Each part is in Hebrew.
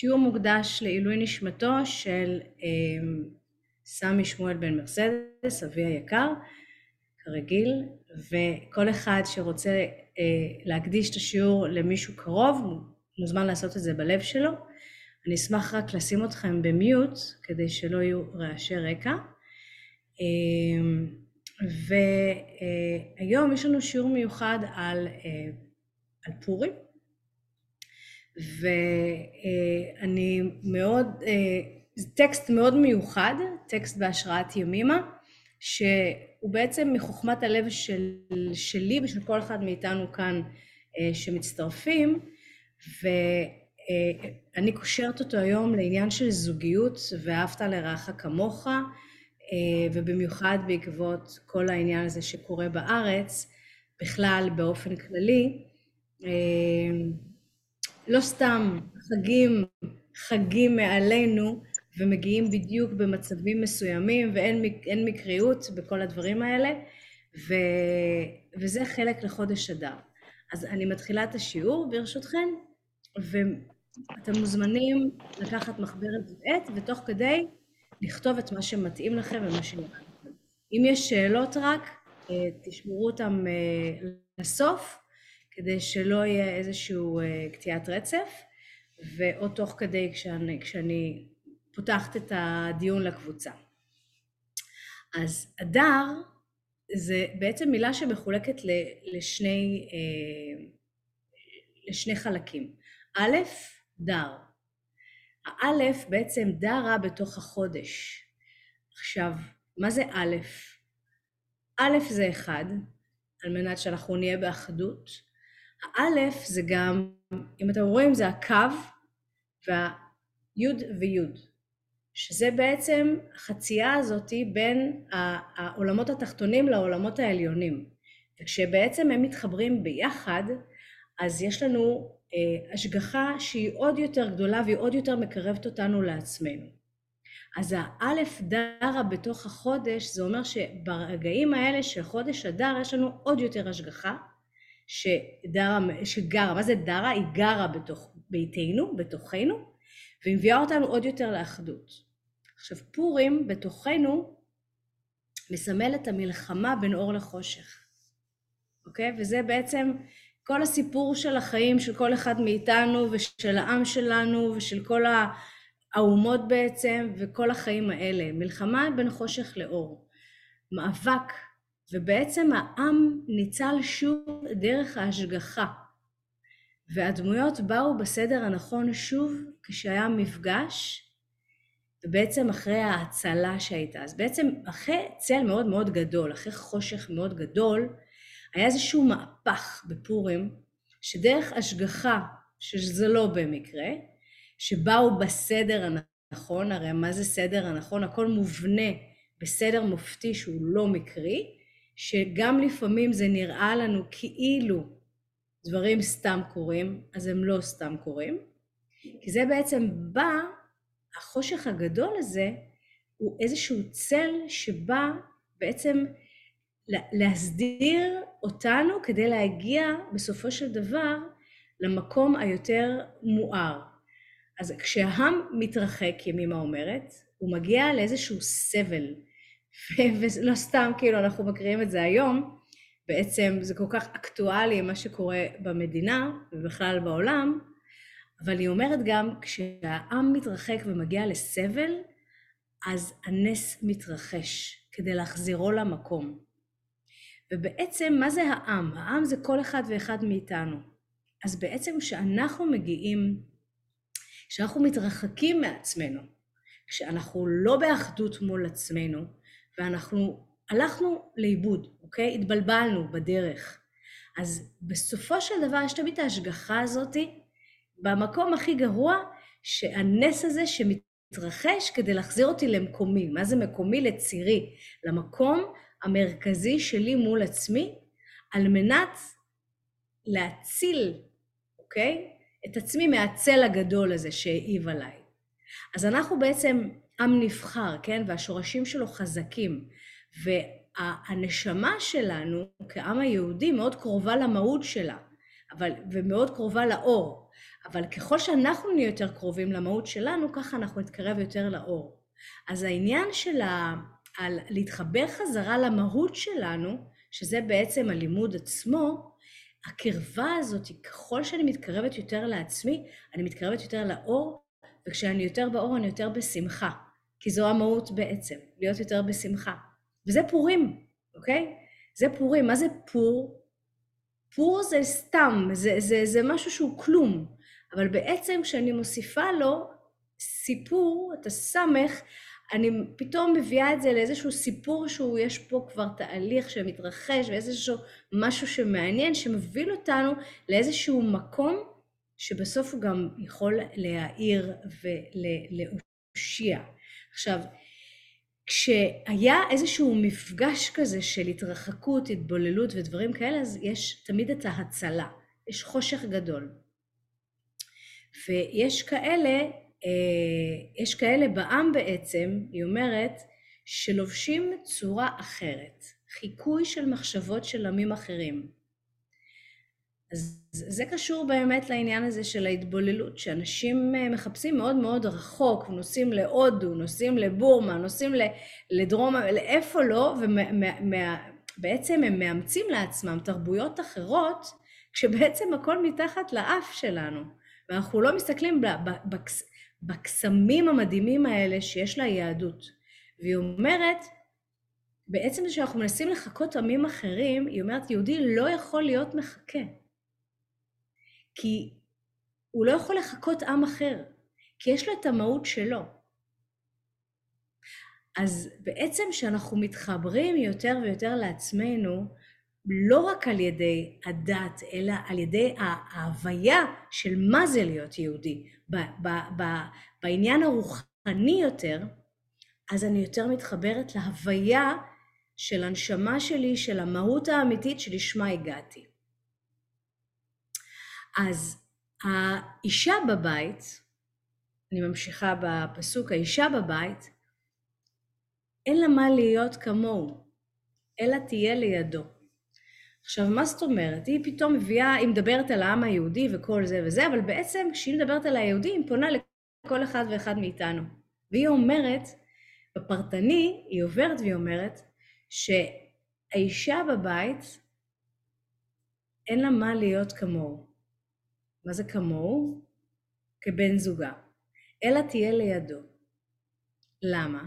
שיעור מוקדש לעילוי נשמתו של אה, סמי שמואל בן מרסדס, אבי היקר, כרגיל, וכל אחד שרוצה אה, להקדיש את השיעור למישהו קרוב, מוזמן לעשות את זה בלב שלו. אני אשמח רק לשים אתכם במיוט, כדי שלא יהיו רעשי רקע. אה, והיום יש לנו שיעור מיוחד על, אה, על פורים. ואני מאוד, זה טקסט מאוד מיוחד, טקסט בהשראת ימימה, שהוא בעצם מחוכמת הלב של, שלי ושל כל אחד מאיתנו כאן שמצטרפים, ואני קושרת אותו היום לעניין של זוגיות ואהבת לרעך כמוך, ובמיוחד בעקבות כל העניין הזה שקורה בארץ, בכלל באופן כללי. לא סתם חגים, חגים מעלינו ומגיעים בדיוק במצבים מסוימים ואין מקריות בכל הדברים האלה ו, וזה חלק לחודש אדר. אז אני מתחילה את השיעור ברשותכם ואתם מוזמנים לקחת מחברת ועט ותוך כדי לכתוב את מה שמתאים לכם ומה שנראה לכם. אם יש שאלות רק, תשמרו אותם לסוף כדי שלא יהיה איזשהו קטיעת רצף, ועוד תוך כדי כשאני, כשאני פותחת את הדיון לקבוצה. אז אדר זה בעצם מילה שמחולקת לשני, לשני חלקים. א', דר. האלף בעצם דרה בתוך החודש. עכשיו, מה זה א'? א' זה אחד, על מנת שאנחנו נהיה באחדות, האלף זה גם, אם אתם רואים, זה הקו והיוד ויוד, שזה בעצם החצייה הזאתי בין העולמות התחתונים לעולמות העליונים. וכשבעצם הם מתחברים ביחד, אז יש לנו אה, השגחה שהיא עוד יותר גדולה והיא עוד יותר מקרבת אותנו לעצמנו. אז האלף דרה בתוך החודש, זה אומר שברגעים האלה של חודש אדר יש לנו עוד יותר השגחה, שדרה, שגרה, מה זה דרה? היא גרה בתוך ביתנו, בתוכנו, והיא מביאה אותנו עוד יותר לאחדות. עכשיו פורים בתוכנו מסמל את המלחמה בין אור לחושך, אוקיי? וזה בעצם כל הסיפור של החיים של כל אחד מאיתנו ושל העם שלנו ושל כל האומות בעצם וכל החיים האלה. מלחמה בין חושך לאור. מאבק ובעצם העם ניצל שוב דרך ההשגחה. והדמויות באו בסדר הנכון שוב כשהיה מפגש, ובעצם אחרי ההצלה שהייתה. אז בעצם אחרי צל מאוד מאוד גדול, אחרי חושך מאוד גדול, היה איזשהו מהפך בפורים, שדרך השגחה, שזה לא במקרה, שבאו בסדר הנכון, הרי מה זה סדר הנכון? הכל מובנה בסדר מופתי שהוא לא מקרי, שגם לפעמים זה נראה לנו כאילו דברים סתם קורים, אז הם לא סתם קורים, כי זה בעצם בא, החושך הגדול הזה הוא איזשהו צל שבא בעצם להסדיר אותנו כדי להגיע בסופו של דבר למקום היותר מואר. אז כשהעם מתרחק, ימימה אומרת, הוא מגיע לאיזשהו סבל, ולא סתם כאילו אנחנו מקריאים את זה היום, בעצם זה כל כך אקטואלי מה שקורה במדינה ובכלל בעולם, אבל היא אומרת גם, כשהעם מתרחק ומגיע לסבל, אז הנס מתרחש כדי להחזירו למקום. ובעצם, מה זה העם? העם זה כל אחד ואחד מאיתנו. אז בעצם כשאנחנו מגיעים, כשאנחנו מתרחקים מעצמנו, כשאנחנו לא באחדות מול עצמנו, ואנחנו הלכנו לאיבוד, אוקיי? התבלבלנו בדרך. אז בסופו של דבר יש תמיד את ההשגחה הזאתי, במקום הכי גרוע, שהנס הזה שמתרחש כדי להחזיר אותי למקומי. מה זה מקומי? לצירי. למקום המרכזי שלי מול עצמי, על מנת להציל, אוקיי? את עצמי מהצל הגדול הזה שהעיב עליי. אז אנחנו בעצם עם נבחר, כן? והשורשים שלו חזקים. והנשמה שלנו כעם היהודי מאוד קרובה למהות שלה, אבל, ומאוד קרובה לאור. אבל ככל שאנחנו נהיה יותר קרובים למהות שלנו, ככה אנחנו נתקרב יותר לאור. אז העניין של ה... על להתחבר חזרה למהות שלנו, שזה בעצם הלימוד עצמו, הקרבה הזאת, ככל שאני מתקרבת יותר לעצמי, אני מתקרבת יותר לאור, וכשאני יותר באור אני יותר בשמחה, כי זו המהות בעצם, להיות יותר בשמחה. וזה פורים, אוקיי? זה פורים. מה זה פור? פור זה סתם, זה, זה, זה משהו שהוא כלום, אבל בעצם כשאני מוסיפה לו סיפור, את הסמך, אני פתאום מביאה את זה לאיזשהו סיפור שהוא, יש פה כבר תהליך שמתרחש ואיזשהו משהו שמעניין, שמוביל אותנו לאיזשהו מקום שבסוף הוא גם יכול להעיר ולהושיע. עכשיו, כשהיה איזשהו מפגש כזה של התרחקות, התבוללות ודברים כאלה, אז יש תמיד את ההצלה, יש חושך גדול. ויש כאלה אה, יש כאלה בעם בעצם, היא אומרת, שלובשים צורה אחרת, חיקוי של מחשבות של עמים אחרים. אז זה קשור באמת לעניין הזה של ההתבוללות, שאנשים אה, מחפשים מאוד מאוד רחוק, נוסעים להודו, נוסעים לבורמה, נוסעים לדרום, לאיפה לא, ובעצם הם מאמצים לעצמם תרבויות אחרות, כשבעצם הכל מתחת לאף שלנו. ואנחנו לא מסתכלים בקסמים המדהימים האלה שיש לה יהדות. והיא אומרת, בעצם כשאנחנו מנסים לחקות עמים אחרים, היא אומרת, יהודי לא יכול להיות מחכה. כי הוא לא יכול לחקות עם אחר, כי יש לו את המהות שלו. אז בעצם כשאנחנו מתחברים יותר ויותר לעצמנו, לא רק על ידי הדת, אלא על ידי ההוויה של מה זה להיות יהודי, ב- ב- ב- בעניין הרוחני יותר, אז אני יותר מתחברת להוויה של הנשמה שלי, של המהות האמיתית שלשמה הגעתי. אז האישה בבית, אני ממשיכה בפסוק, האישה בבית, אין לה מה להיות כמוהו, אלא תהיה לידו. עכשיו, מה זאת אומרת? היא פתאום מביאה, היא מדברת על העם היהודי וכל זה וזה, אבל בעצם כשהיא מדברת על היהודי, היא פונה לכל אחד ואחד מאיתנו. והיא אומרת, בפרטני, היא עוברת והיא אומרת, שהאישה בבית, אין לה מה להיות כמוהו. מה זה כמוהו? כבן זוגה. אלא תהיה לידו. למה?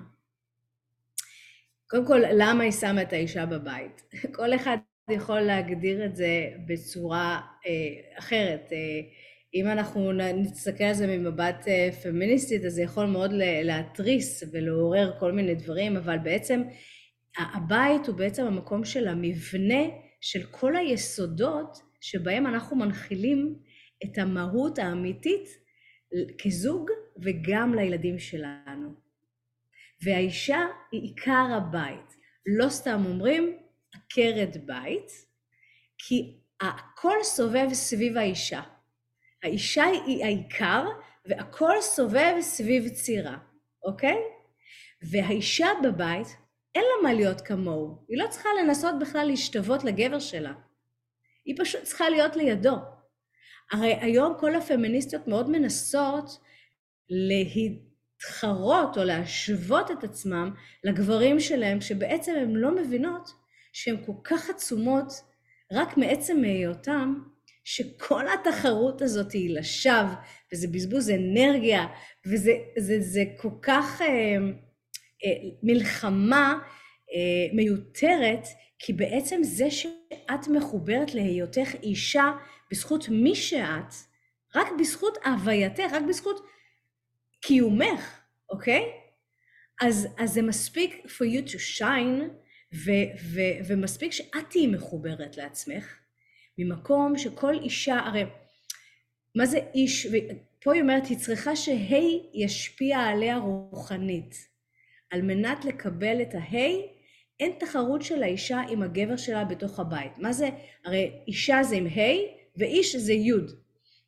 קודם כל, למה היא שמה את האישה בבית? כל אחד יכול להגדיר את זה בצורה אה, אחרת. אה, אם אנחנו נסתכל על זה ממבט אה, פמיניסטית, אז זה יכול מאוד להתריס ולעורר כל מיני דברים, אבל בעצם הבית הוא בעצם המקום של המבנה של כל היסודות שבהם אנחנו מנחילים את המהות האמיתית כזוג וגם לילדים שלנו. והאישה היא עיקר הבית. לא סתם אומרים, עקרת בית, כי הכל סובב סביב האישה. האישה היא העיקר, והכל סובב סביב צירה, אוקיי? והאישה בבית, אין לה מה להיות כמוהו. היא לא צריכה לנסות בכלל להשתוות לגבר שלה. היא פשוט צריכה להיות לידו. הרי היום כל הפמיניסטיות מאוד מנסות להתחרות או להשוות את עצמם לגברים שלהם, שבעצם הן לא מבינות שהן כל כך עצומות רק מעצם היותם, שכל התחרות הזאת היא לשווא, וזה בזבוז אנרגיה, וזה זה, זה כל כך אה, אה, מלחמה אה, מיותרת, כי בעצם זה שאת מחוברת להיותך אישה בזכות מי שאת, רק בזכות הווייתך, רק בזכות קיומך, אוקיי? אז, אז זה מספיק for you to shine, ו- ו- ומספיק שאת תהיי מחוברת לעצמך, ממקום שכל אישה, הרי מה זה איש, ופה היא אומרת, היא צריכה שהי ישפיע עליה רוחנית. על מנת לקבל את ההי, אין תחרות של האישה עם הגבר שלה בתוך הבית. מה זה? הרי אישה זה עם ה' ואיש זה י'.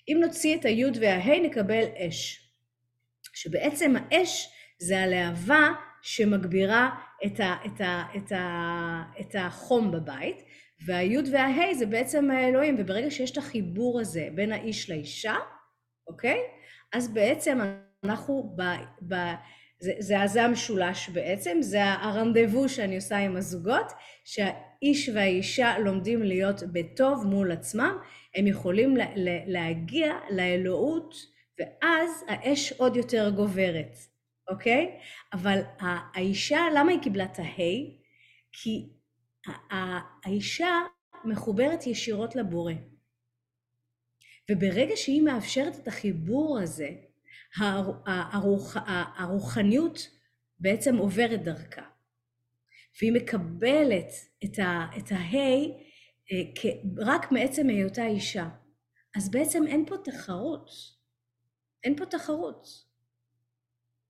אם נוציא את הי' והה' נקבל אש. שבעצם האש זה הלהבה שמגבירה את, ה, את, ה, את, ה, את החום בבית, והיוד וההי זה בעצם האלוהים, וברגע שיש את החיבור הזה בין האיש לאישה, אוקיי? אז בעצם אנחנו, ב, ב, זה, זה, זה המשולש בעצם, זה הרנדבו שאני עושה עם הזוגות, שהאיש והאישה לומדים להיות בטוב מול עצמם, הם יכולים לה, להגיע לאלוהות, ואז האש עוד יותר גוברת, אוקיי? אבל האישה, למה היא קיבלה את ההי? כי האישה מחוברת ישירות לבורא. וברגע שהיא מאפשרת את החיבור הזה, הרוח, הרוחניות בעצם עוברת דרכה. והיא מקבלת את, ה, את אה, רק מעצם היותה אישה. אז בעצם אין פה תחרות. אין פה תחרות.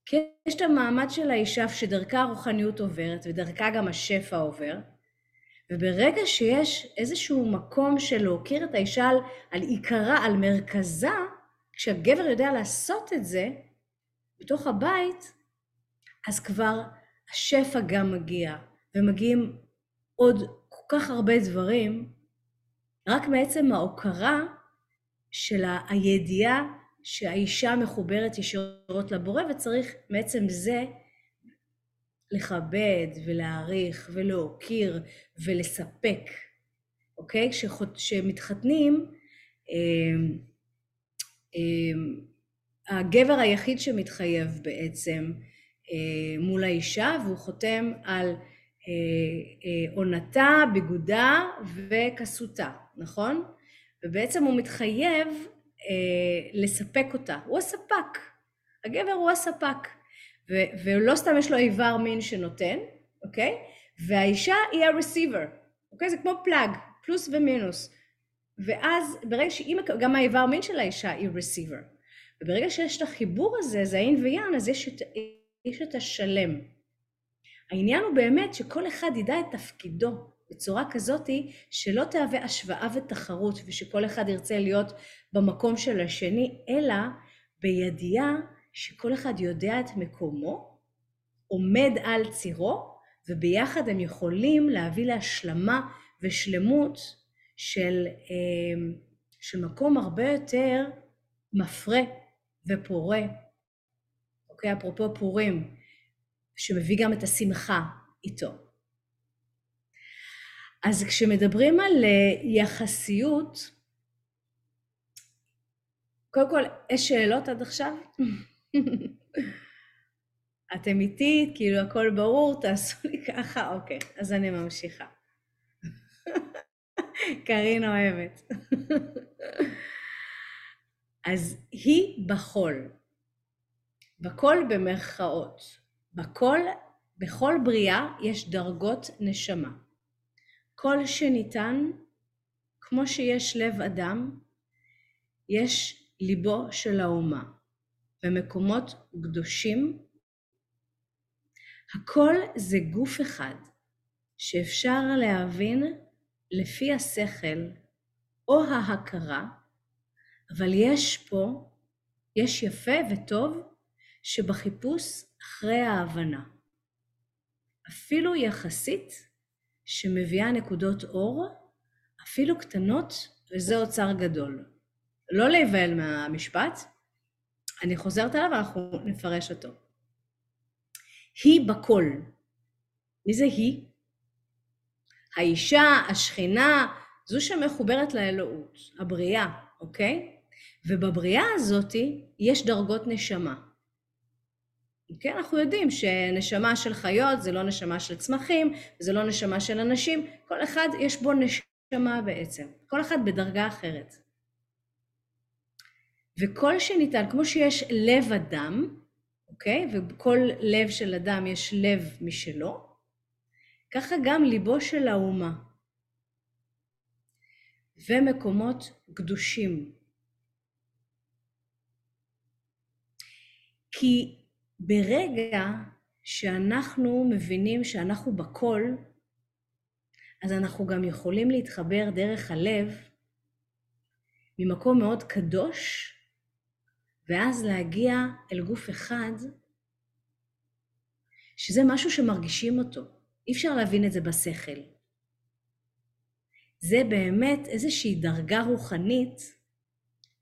כי יש את המעמד של האישה שדרכה הרוחניות עוברת ודרכה גם השפע עובר, וברגע שיש איזשהו מקום של להוקיר את האישה על, על עיקרה, על מרכזה, כשהגבר יודע לעשות את זה בתוך הבית, אז כבר השפע גם מגיע, ומגיעים עוד כל כך הרבה דברים, רק מעצם ההוקרה של הידיעה שהאישה מחוברת ישירות לבורא, וצריך מעצם זה לכבד ולהעריך ולהוקיר ולספק, אוקיי? כשמתחתנים, אה, אמ, הגבר היחיד שמתחייב בעצם אה, מול האישה והוא חותם על עונתה, ביגודה וכסותה, נכון? ובעצם הוא מתחייב לספק אותה, הוא הספק, הגבר הוא הספק, ולא סתם יש לו איבר מין שנותן, אוקיי? והאישה היא ה-receiver, אוקיי? זה כמו פלאג, פלוס ומינוס. ואז ברגע שאם, גם האיבר מין של האישה היא רסיבר. וברגע שיש את החיבור הזה, זה האין ויאן, אז יש את, יש את השלם. העניין הוא באמת שכל אחד ידע את תפקידו בצורה כזאתי שלא תהווה השוואה ותחרות ושכל אחד ירצה להיות במקום של השני, אלא בידיעה שכל אחד יודע את מקומו, עומד על צירו, וביחד הם יכולים להביא להשלמה ושלמות של, אמ, של מקום הרבה יותר מפרה ופורה. אוקיי, אפרופו פורים, שמביא גם את השמחה איתו. אז כשמדברים על אה, יחסיות, קודם כל, יש שאלות עד עכשיו? אתם איתי, כאילו הכל ברור, תעשו לי ככה, אוקיי, אז אני ממשיכה. קארין אוהבת. אז היא בחול. בכל במרכאות. בכל, בכל בריאה יש דרגות נשמה. כל שניתן, כמו שיש לב אדם, יש ליבו של האומה. במקומות קדושים, הכל זה גוף אחד שאפשר להבין לפי השכל או ההכרה, אבל יש פה, יש יפה וטוב שבחיפוש אחרי ההבנה. אפילו יחסית שמביאה נקודות אור, אפילו קטנות, וזה אוצר גדול. לא להיבהל מהמשפט, אני חוזרת עליו ואנחנו נפרש אותו. היא בכל. מי זה היא? האישה, השכינה, זו שמחוברת לאלוהות, הבריאה, אוקיי? ובבריאה הזאת יש דרגות נשמה. אוקיי? אנחנו יודעים שנשמה של חיות זה לא נשמה של צמחים, זה לא נשמה של אנשים, כל אחד יש בו נשמה בעצם, כל אחד בדרגה אחרת. וכל שניתן, כמו שיש לב אדם, אוקיי? ובכל לב של אדם יש לב משלו, ככה גם ליבו של האומה. ומקומות קדושים. כי ברגע שאנחנו מבינים שאנחנו בכל, אז אנחנו גם יכולים להתחבר דרך הלב ממקום מאוד קדוש, ואז להגיע אל גוף אחד, שזה משהו שמרגישים אותו. אי אפשר להבין את זה בשכל. זה באמת איזושהי דרגה רוחנית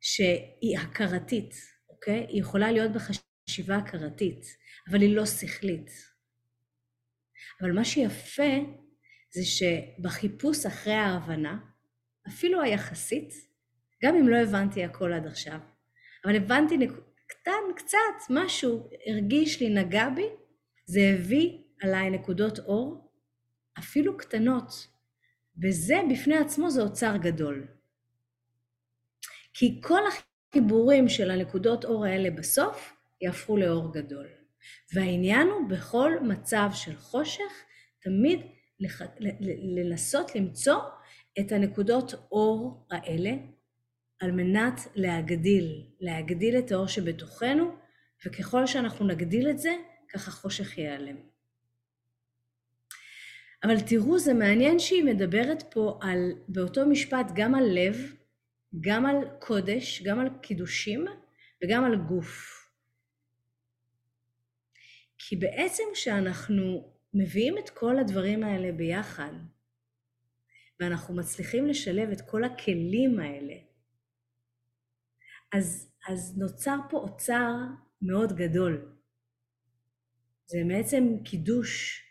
שהיא הכרתית, אוקיי? היא יכולה להיות בחשיבה הכרתית, אבל היא לא שכלית. אבל מה שיפה זה שבחיפוש אחרי ההבנה, אפילו היחסית, גם אם לא הבנתי הכל עד עכשיו, אבל הבנתי נק... קטן, קצת, משהו הרגיש לי, נגע בי, זה הביא עליי נקודות אור, אפילו קטנות, וזה בפני עצמו זה אוצר גדול. כי כל החיבורים של הנקודות אור האלה בסוף יהפכו לאור גדול. והעניין הוא בכל מצב של חושך, תמיד לח... לנסות למצוא את הנקודות אור האלה על מנת להגדיל, להגדיל את האור שבתוכנו, וככל שאנחנו נגדיל את זה, ככה חושך ייעלם. אבל תראו, זה מעניין שהיא מדברת פה על, באותו משפט גם על לב, גם על קודש, גם על קידושים וגם על גוף. כי בעצם כשאנחנו מביאים את כל הדברים האלה ביחד, ואנחנו מצליחים לשלב את כל הכלים האלה, אז, אז נוצר פה אוצר מאוד גדול. זה בעצם קידוש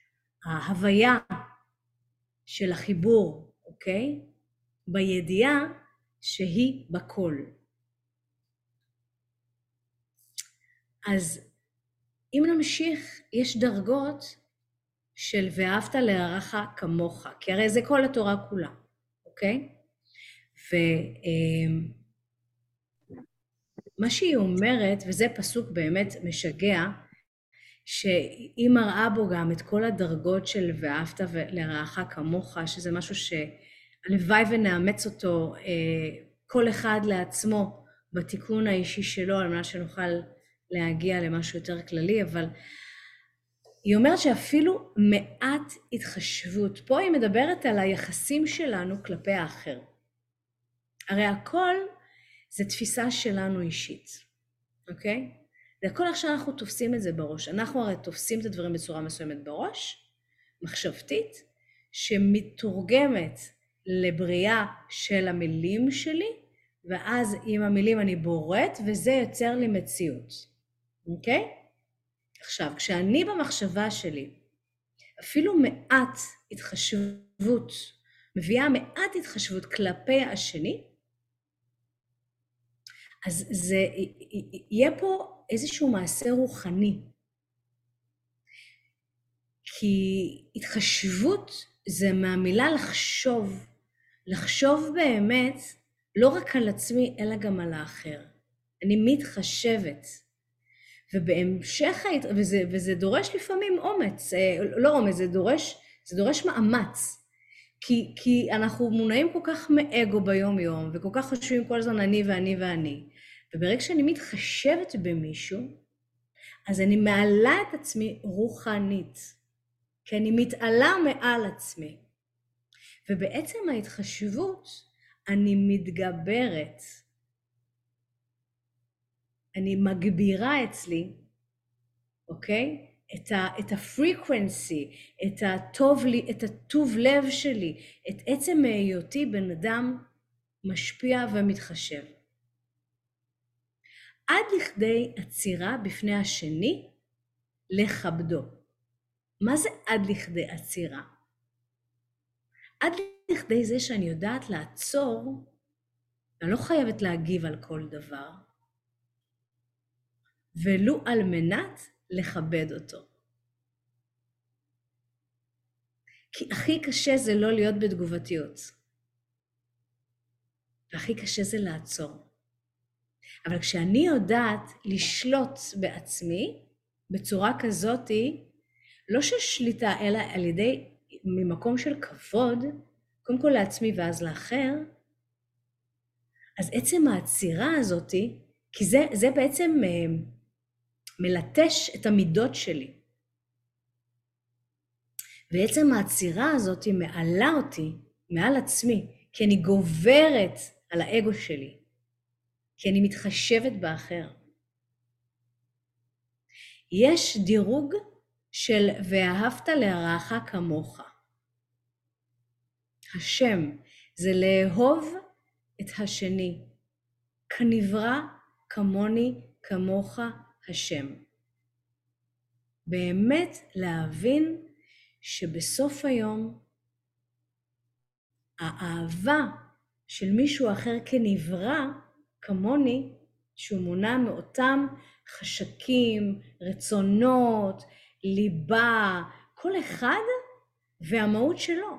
ההוויה של החיבור, אוקיי? בידיעה שהיא בכל. אז אם נמשיך, יש דרגות של ואהבת להערך כמוך, כי הרי זה כל התורה כולה, אוקיי? ומה שהיא אומרת, וזה פסוק באמת משגע, שהיא מראה בו גם את כל הדרגות של ואהבת לרעך כמוך, שזה משהו שהלוואי ונאמץ אותו אה, כל אחד לעצמו בתיקון האישי שלו, על מנת שנוכל להגיע למשהו יותר כללי, אבל היא אומרת שאפילו מעט התחשבות, פה היא מדברת על היחסים שלנו כלפי האחר. הרי הכל זה תפיסה שלנו אישית, אוקיי? זה הכל איך שאנחנו תופסים את זה בראש. אנחנו הרי תופסים את הדברים בצורה מסוימת בראש, מחשבתית, שמתורגמת לבריאה של המילים שלי, ואז עם המילים אני בורט, וזה יוצר לי מציאות, אוקיי? עכשיו, כשאני במחשבה שלי, אפילו מעט התחשבות, מביאה מעט התחשבות כלפי השני, אז זה, יהיה פה איזשהו מעשה רוחני. כי התחשבות זה מהמילה לחשוב, לחשוב באמת לא רק על עצמי, אלא גם על האחר. אני מתחשבת. ובהמשך, וזה, וזה דורש לפעמים אומץ, אה, לא אומץ, זה דורש, זה דורש מאמץ. כי, כי אנחנו מונעים כל כך מאגו ביום-יום, וכל כך חושבים כל הזמן אני ואני ואני. וברגע שאני מתחשבת במישהו, אז אני מעלה את עצמי רוחנית, כי אני מתעלה מעל עצמי. ובעצם ההתחשבות, אני מתגברת, אני מגבירה אצלי, אוקיי? את, ה, את הפריקוונסי, את הטוב, את הטוב לב שלי, את עצם היותי בן אדם משפיע ומתחשב. עד לכדי עצירה בפני השני לכבדו. מה זה עד לכדי עצירה? עד לכדי זה שאני יודעת לעצור, אני לא חייבת להגיב על כל דבר, ולו על מנת לכבד אותו. כי הכי קשה זה לא להיות בתגובתיות. והכי קשה זה לעצור. אבל כשאני יודעת לשלוט בעצמי בצורה כזאתי, לא של שליטה, אלא על ידי, ממקום של כבוד, קודם כל לעצמי ואז לאחר, אז עצם העצירה הזאתי, כי זה, זה בעצם אה, מלטש את המידות שלי. ועצם העצירה הזאת מעלה אותי מעל עצמי, כי אני גוברת על האגו שלי. כי אני מתחשבת באחר. יש דירוג של ואהבת לרעך כמוך. השם זה לאהוב את השני כנברא כמוני כמוך השם. באמת להבין שבסוף היום האהבה של מישהו אחר כנברא כמוני, שהוא מונע מאותם חשקים, רצונות, ליבה, כל אחד והמהות שלו.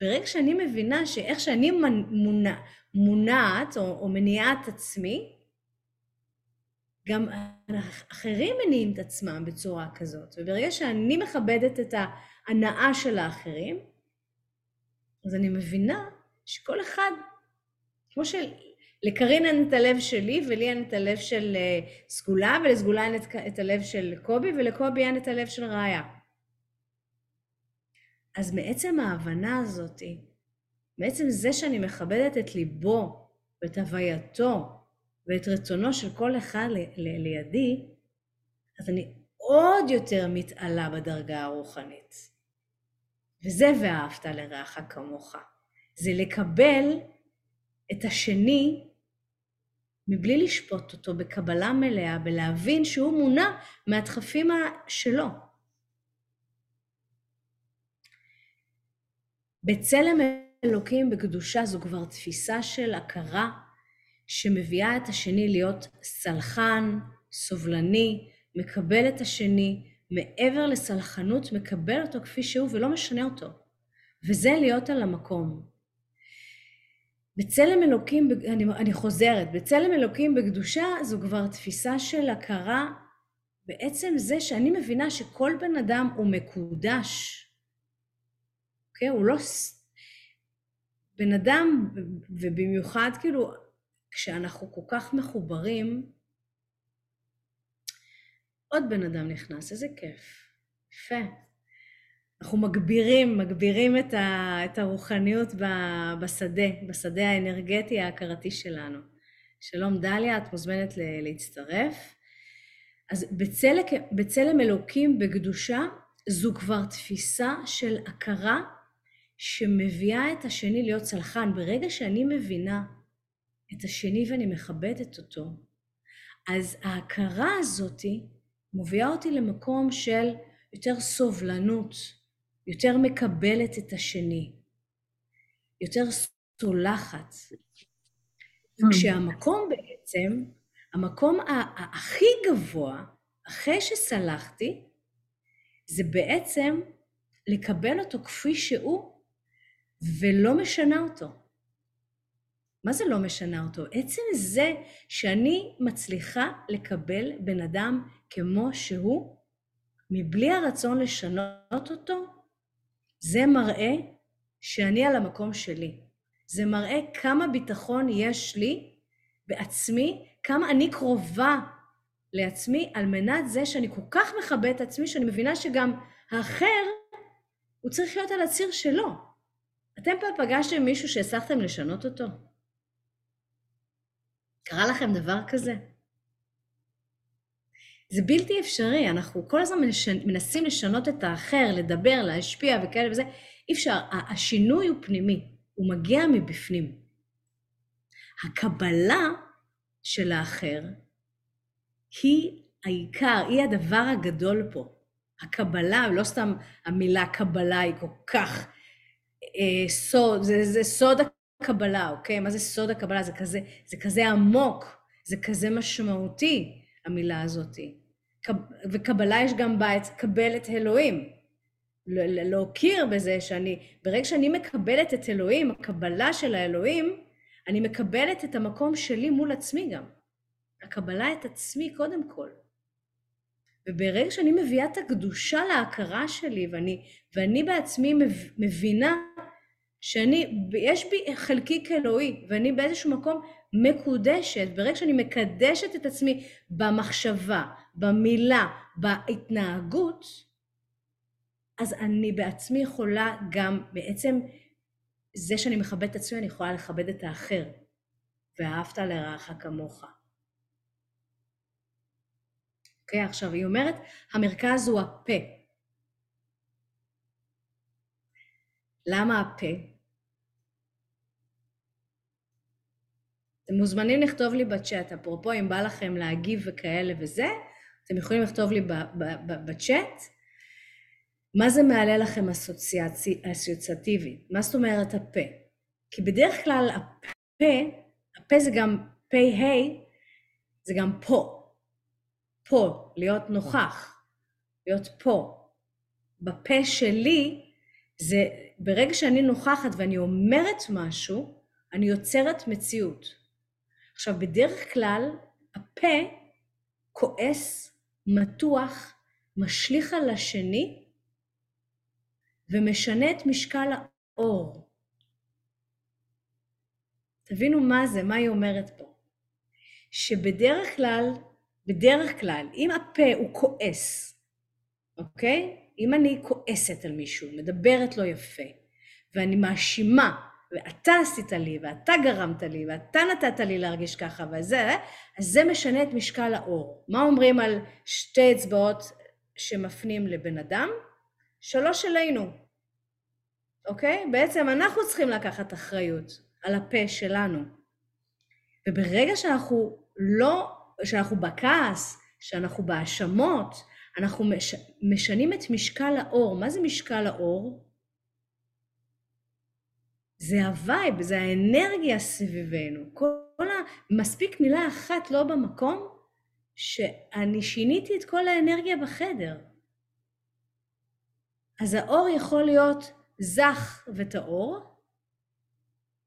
ברגע שאני מבינה שאיך שאני מונע, מונעת או, או מניעה את עצמי, גם אחרים מניעים את עצמם בצורה כזאת. וברגע שאני מכבדת את ההנאה של האחרים, אז אני מבינה שכל אחד, כמו שלקרין אין את הלב שלי ולי אין את הלב של אה, סגולה, ולסגולה אין את הלב של קובי, ולקובי אין את הלב של ראיה. אז מעצם ההבנה הזאתי, מעצם זה שאני מכבדת את ליבו ואת הווייתו ואת רצונו של כל אחד לידי, אז אני עוד יותר מתעלה בדרגה הרוחנית. וזה ואהבת לרעך כמוך. זה לקבל את השני מבלי לשפוט אותו בקבלה מלאה, ולהבין שהוא מונע מהדחפים שלו. בצלם אלוקים בקדושה זו כבר תפיסה של הכרה שמביאה את השני להיות סלחן, סובלני, מקבל את השני, מעבר לסלחנות, מקבל אותו כפי שהוא ולא משנה אותו. וזה להיות על המקום. בצלם אלוקים, אני, אני חוזרת, בצלם אלוקים בקדושה זו כבר תפיסה של הכרה בעצם זה שאני מבינה שכל בן אדם הוא מקודש. אוקיי? הוא לא... בן אדם, ובמיוחד כאילו כשאנחנו כל כך מחוברים, עוד בן אדם נכנס, איזה כיף. יפה. אנחנו מגבירים, מגבירים את, ה, את הרוחניות בשדה, בשדה האנרגטי ההכרתי שלנו. שלום דליה, את מוזמנת להצטרף. אז בצל, בצלם אלוקים בקדושה, זו כבר תפיסה של הכרה שמביאה את השני להיות צלחן. ברגע שאני מבינה את השני ואני מכבדת אותו, אז ההכרה הזאתי מובילה אותי למקום של יותר סובלנות, יותר מקבלת את השני, יותר סולחת. וכשהמקום בעצם, המקום הכי גבוה, אחרי שסלחתי, זה בעצם לקבל אותו כפי שהוא ולא משנה אותו. מה זה לא משנה אותו? עצם זה שאני מצליחה לקבל בן אדם כמו שהוא, מבלי הרצון לשנות אותו, זה מראה שאני על המקום שלי. זה מראה כמה ביטחון יש לי בעצמי, כמה אני קרובה לעצמי, על מנת זה שאני כל כך מכבד את עצמי, שאני מבינה שגם האחר, הוא צריך להיות על הציר שלו. אתם פעם פגשתם מישהו שהצלחתם לשנות אותו? קרה לכם דבר כזה? זה בלתי אפשרי, אנחנו כל הזמן מנסים לשנות את האחר, לדבר, להשפיע וכאלה וזה, אי אפשר, השינוי הוא פנימי, הוא מגיע מבפנים. הקבלה של האחר היא העיקר, היא הדבר הגדול פה. הקבלה, לא סתם המילה קבלה היא כל כך אה, סוד, זה, זה סוד הקבלה, אוקיי? מה זה סוד הקבלה? זה כזה, זה כזה עמוק, זה כזה משמעותי, המילה הזאתי. וקבלה יש גם בה קבל את אלוהים. להוקיר בזה שאני, ברגע שאני מקבלת את אלוהים, הקבלה של האלוהים, אני מקבלת את המקום שלי מול עצמי גם. הקבלה את עצמי קודם כל. וברגע שאני מביאה את הקדושה להכרה שלי, ואני, ואני בעצמי מבינה שאני, יש בי חלקיק אלוהי, ואני באיזשהו מקום מקודשת, ברגע שאני מקדשת את עצמי במחשבה, במילה, בהתנהגות, אז אני בעצמי יכולה גם, בעצם זה שאני מכבד את עצמי, אני יכולה לכבד את האחר. ואהבת לרעך כמוך. אוקיי, okay, עכשיו היא אומרת, המרכז הוא הפה. למה הפה? אתם מוזמנים לכתוב לי בצ'אט, אפרופו אם בא לכם להגיב וכאלה וזה, אתם יכולים לכתוב לי בצ'אט. מה זה מעלה לכם אסוציאטיבית? מה זאת אומרת הפה? כי בדרך כלל הפה, הפה זה גם פה ה', זה גם פה. פה, להיות נוכח, להיות פה. בפה שלי, זה ברגע שאני נוכחת ואני אומרת משהו, אני יוצרת מציאות. עכשיו, בדרך כלל, הפה כועס, מתוח, משליך על השני, ומשנה את משקל האור. תבינו מה זה, מה היא אומרת פה. שבדרך כלל, בדרך כלל, אם הפה הוא כועס, אוקיי? אם אני כועסת על מישהו, מדברת לא יפה, ואני מאשימה, ואתה עשית לי, ואתה גרמת לי, ואתה נתת לי להרגיש ככה, וזה, אז זה משנה את משקל האור. מה אומרים על שתי אצבעות שמפנים לבן אדם? שלוש אלינו, אוקיי? בעצם אנחנו צריכים לקחת אחריות על הפה שלנו. וברגע שאנחנו לא, שאנחנו בכעס, שאנחנו בהאשמות, אנחנו מש, משנים את משקל האור. מה זה משקל האור? זה ה vibe, זה האנרגיה סביבנו. כל ה... מספיק מילה אחת לא במקום, שאני שיניתי את כל האנרגיה בחדר. אז האור יכול להיות זך וטהור,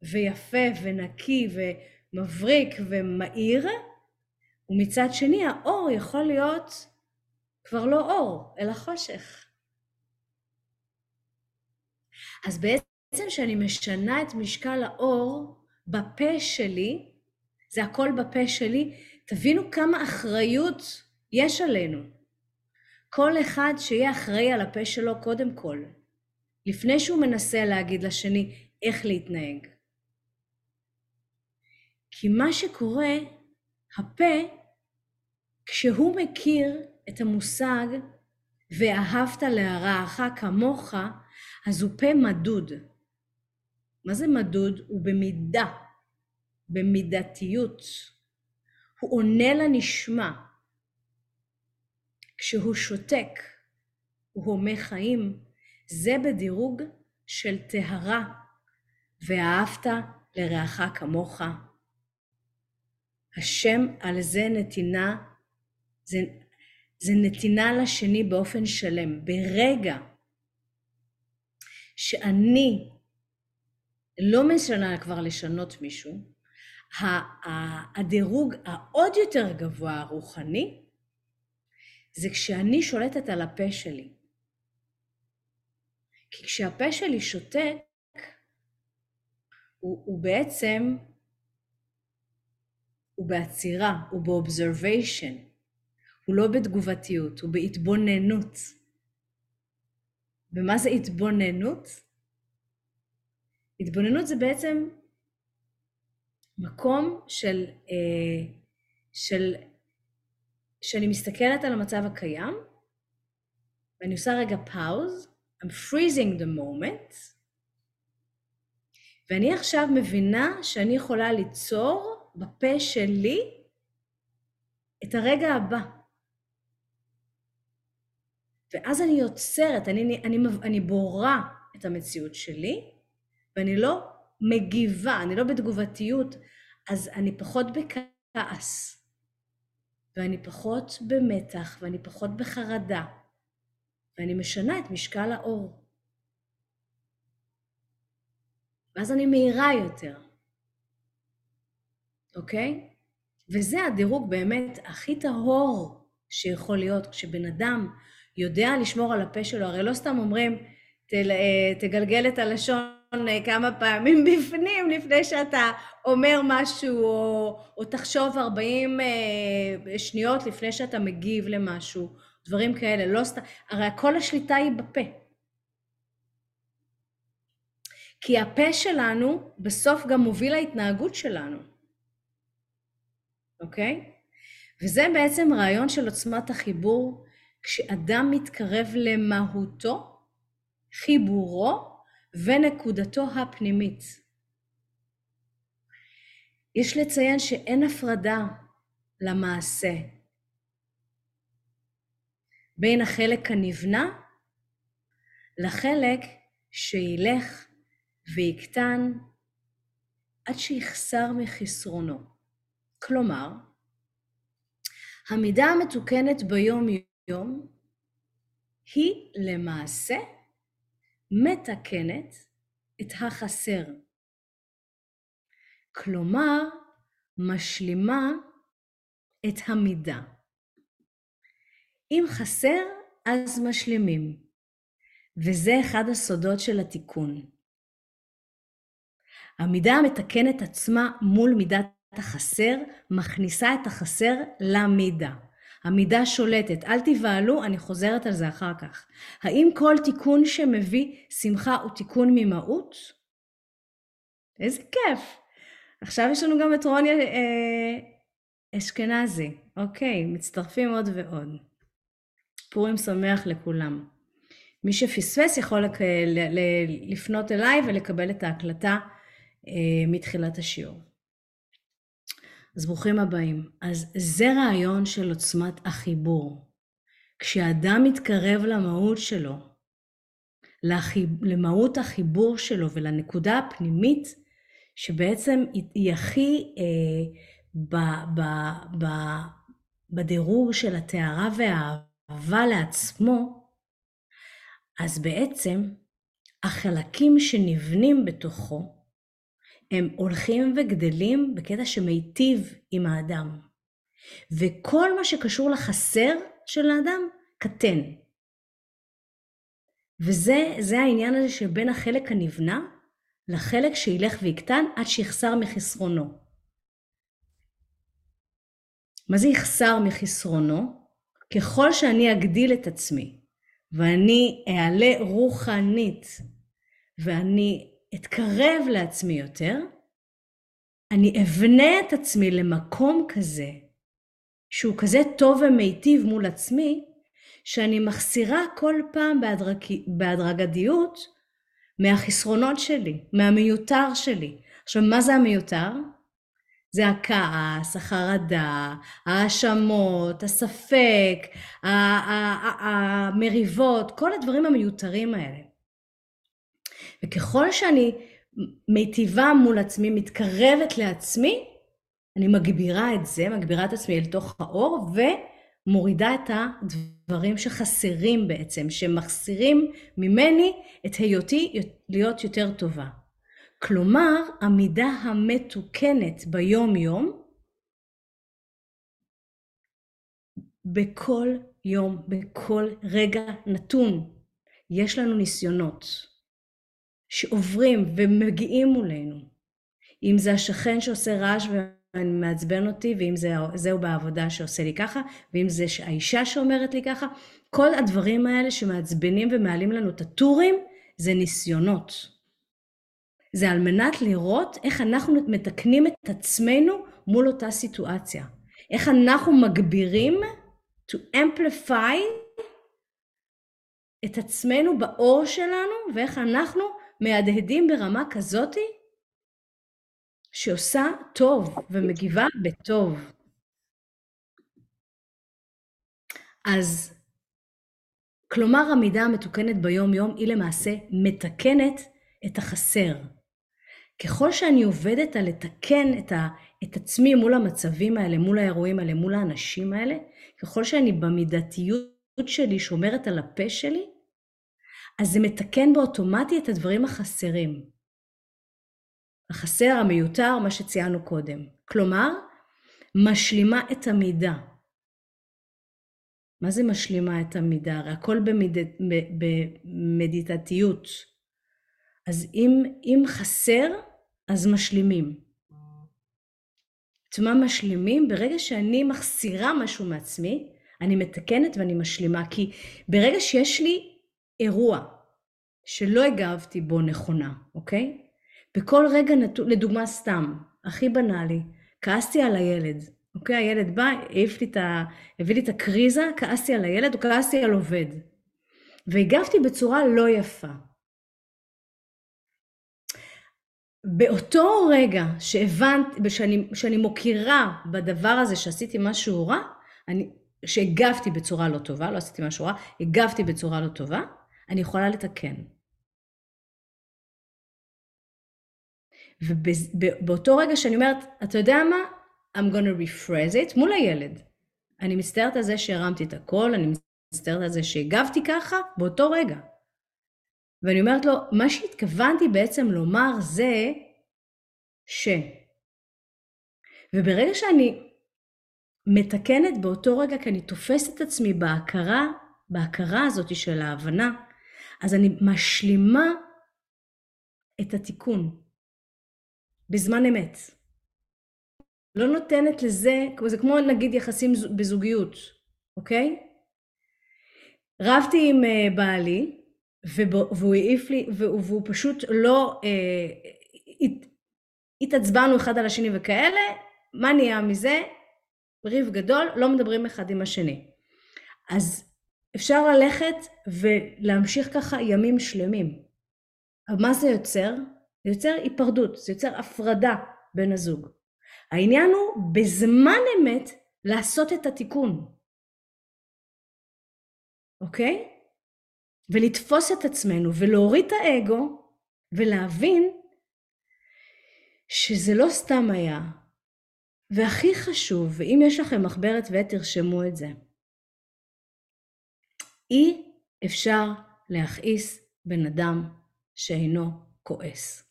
ויפה ונקי ומבריק ומאיר, ומצד שני האור יכול להיות כבר לא אור, אלא חושך. אז בעצם כשאני משנה את משקל האור בפה שלי, זה הכל בפה שלי, תבינו כמה אחריות יש עלינו. כל אחד שיהיה אחראי על הפה שלו קודם כל, לפני שהוא מנסה להגיד לשני איך להתנהג. כי מה שקורה, הפה, כשהוא מכיר את המושג ואהבת לרעך כמוך, אז הוא פה מדוד. מה זה מדוד? הוא במידה, במידתיות. הוא עונה לנשמע. כשהוא שותק, הוא הומה חיים, זה בדירוג של טהרה, ואהבת לרעך כמוך. השם על זה נתינה, זה, זה נתינה לשני באופן שלם. ברגע שאני לא משנה כבר לשנות מישהו, הדירוג העוד יותר גבוה הרוחני, זה כשאני שולטת על הפה שלי. כי כשהפה שלי שותק, הוא, הוא בעצם, הוא בעצירה, הוא באובזרוויישן, הוא לא בתגובתיות, הוא בהתבוננות. ומה זה התבוננות? התבוננות זה בעצם מקום של, אה, של, שאני מסתכלת על המצב הקיים, ואני עושה רגע פאוז, I'm freezing the moment, ואני עכשיו מבינה שאני יכולה ליצור בפה שלי את הרגע הבא. ואז אני יוצרת, אני, אני, אני בורא את המציאות שלי, ואני לא מגיבה, אני לא בתגובתיות, אז אני פחות בכעס, ואני פחות במתח, ואני פחות בחרדה, ואני משנה את משקל האור. ואז אני מהירה יותר, אוקיי? וזה הדירוג באמת הכי טהור שיכול להיות, כשבן אדם יודע לשמור על הפה שלו, הרי לא סתם אומרים, אה, תגלגל את הלשון כמה פעמים בפנים לפני שאתה אומר משהו, או, או תחשוב 40 אה, שניות לפני שאתה מגיב למשהו, דברים כאלה, לא סתם, הרי כל השליטה היא בפה. כי הפה שלנו בסוף גם מוביל להתנהגות שלנו, אוקיי? וזה בעצם רעיון של עוצמת החיבור, כשאדם מתקרב למהותו, חיבורו ונקודתו הפנימית. יש לציין שאין הפרדה למעשה בין החלק הנבנה לחלק שילך ויקטן עד שיחסר מחסרונו. כלומר, המידה המתוקנת ביום-יום היא למעשה מתקנת את החסר. כלומר, משלימה את המידה. אם חסר, אז משלימים. וזה אחד הסודות של התיקון. המידה המתקנת עצמה מול מידת החסר, מכניסה את החסר למידה. המידה שולטת. אל תבהלו, אני חוזרת על זה אחר כך. האם כל תיקון שמביא שמחה הוא תיקון ממהות? איזה כיף. עכשיו יש לנו גם את רוני אה, אשכנזי. אוקיי, מצטרפים עוד ועוד. פורים שמח לכולם. מי שפספס יכול. לפנות אליי ולקבל את ההקלטה אה, מתחילת השיעור. אז ברוכים הבאים. אז זה רעיון של עוצמת החיבור. כשאדם מתקרב למהות שלו. למהות החיבור שלו ולנקודה הפנימית, שבעצם היא הכי אה, ב, ב, ב, בדירוג של הטהרה והאהבה לעצמו, אז בעצם החלקים שנבנים בתוכו, הם הולכים וגדלים בקטע שמיטיב עם האדם. וכל מה שקשור לחסר של האדם, קטן. וזה העניין הזה שבין החלק הנבנה לחלק שילך ויקטן עד שיחסר מחסרונו. מה זה יחסר מחסרונו? ככל שאני אגדיל את עצמי ואני אעלה רוחנית ואני אתקרב לעצמי יותר, אני אבנה את עצמי למקום כזה, שהוא כזה טוב ומיטיב מול עצמי, שאני מחסירה כל פעם בהדרג... בהדרגתיות מהחסרונות שלי, מהמיותר שלי. עכשיו, מה זה המיותר? זה הכעס, החרדה, ההאשמות, הספק, המריבות, כל הדברים המיותרים האלה. וככל שאני מיטיבה מול עצמי, מתקרבת לעצמי, אני מגבירה את זה, מגבירה את עצמי אל תוך האור, ומורידה את הדברים שחסרים בעצם, שמחסירים ממני את היותי להיות יותר טובה. כלומר, המידה המתוקנת ביום-יום, בכל יום, בכל רגע נתון, יש לנו ניסיונות. שעוברים ומגיעים מולנו. אם זה השכן שעושה רעש ומעצבן אותי, ואם זה, זהו בעבודה שעושה לי ככה, ואם זה האישה שאומרת לי ככה, כל הדברים האלה שמעצבנים ומעלים לנו את הטורים, זה ניסיונות. זה על מנת לראות איך אנחנו מתקנים את עצמנו מול אותה סיטואציה. איך אנחנו מגבירים to amplify את עצמנו באור שלנו, ואיך אנחנו מהדהדים ברמה כזאתי שעושה טוב ומגיבה בטוב. אז כלומר המידה המתוקנת ביום-יום היא למעשה מתקנת את החסר. ככל שאני עובדת על לתקן את, ה, את עצמי מול המצבים האלה, מול האירועים האלה, מול האנשים האלה, ככל שאני במידתיות שלי שומרת על הפה שלי, אז זה מתקן באוטומטי את הדברים החסרים. החסר, המיותר, מה שציינו קודם. כלומר, משלימה את המידה. מה זה משלימה את המידה? הרי הכל במד... במדיטתיות. אז אם, אם חסר, אז משלימים. את מה משלימים? ברגע שאני מחסירה משהו מעצמי, אני מתקנת ואני משלימה. כי ברגע שיש לי אירוע שלא הגבתי בו נכונה, אוקיי? בכל רגע נתון, לדוגמה סתם, הכי בנאלי, כעסתי על הילד, אוקיי? הילד בא, העיף לי את ה... הביא לי את הקריזה, כעסתי על הילד או כעסתי על עובד. והגבתי בצורה לא יפה. באותו רגע שהבנתי, שאני, שאני מוקירה בדבר הזה שעשיתי משהו רע, אני, שהגבתי בצורה לא טובה, לא עשיתי משהו רע, הגבתי בצורה לא טובה, אני יכולה לתקן. ובאותו רגע שאני אומרת, אתה יודע מה? I'm gonna rephrase it מול הילד. אני מצטערת על זה שהרמתי את הקול, אני מצטערת על זה שהגבתי ככה, באותו רגע. ואני אומרת לו, מה שהתכוונתי בעצם לומר זה ש... וברגע שאני מתקנת באותו רגע, כי אני תופסת את עצמי בהכרה, בהכרה הזאת של ההבנה, אז אני משלימה את התיקון בזמן אמת. לא נותנת לזה, זה כמו נגיד יחסים בזוגיות, אוקיי? רבתי עם uh, בעלי, והוא העיף לי, והוא פשוט לא, הת, התעצבנו אחד על השני וכאלה, מה נהיה מזה? ריב גדול, לא מדברים אחד עם השני. אז אפשר ללכת ולהמשיך ככה ימים שלמים. אבל מה זה יוצר? זה יוצר היפרדות, זה יוצר הפרדה בין הזוג. העניין הוא בזמן אמת לעשות את התיקון, אוקיי? ולתפוס את עצמנו ולהוריד את האגו ולהבין שזה לא סתם היה. והכי חשוב, ואם יש לכם מחברת ועט תרשמו את זה, אי אפשר להכעיס בן אדם שאינו כועס.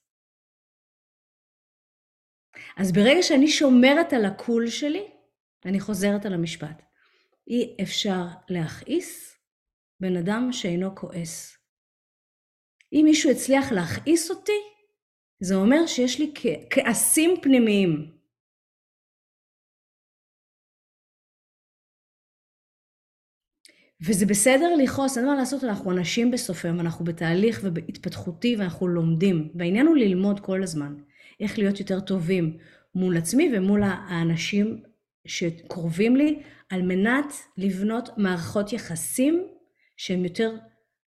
אז ברגע שאני שומרת על הקול שלי, אני חוזרת על המשפט. אי אפשר להכעיס בן אדם שאינו כועס. אם מישהו הצליח להכעיס אותי, זה אומר שיש לי כעסים פנימיים. וזה בסדר לכעוס, אין מה לעשות, אנחנו אנשים בסוף היום, אנחנו בתהליך ובהתפתחותי ואנחנו לומדים. והעניין הוא ללמוד כל הזמן. איך להיות יותר טובים מול עצמי ומול האנשים שקרובים לי, על מנת לבנות מערכות יחסים שהן יותר,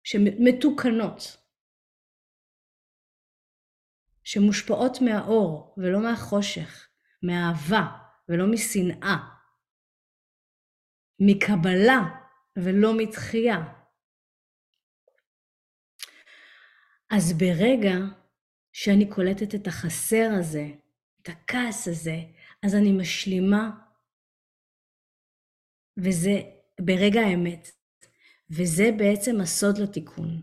שהן מתוקנות, שמושפעות מהאור ולא מהחושך, מאהבה ולא משנאה, מקבלה ולא מתחייה. אז ברגע שאני קולטת את החסר הזה, את הכעס הזה, אז אני משלימה, וזה ברגע האמת. וזה בעצם הסוד לתיקון.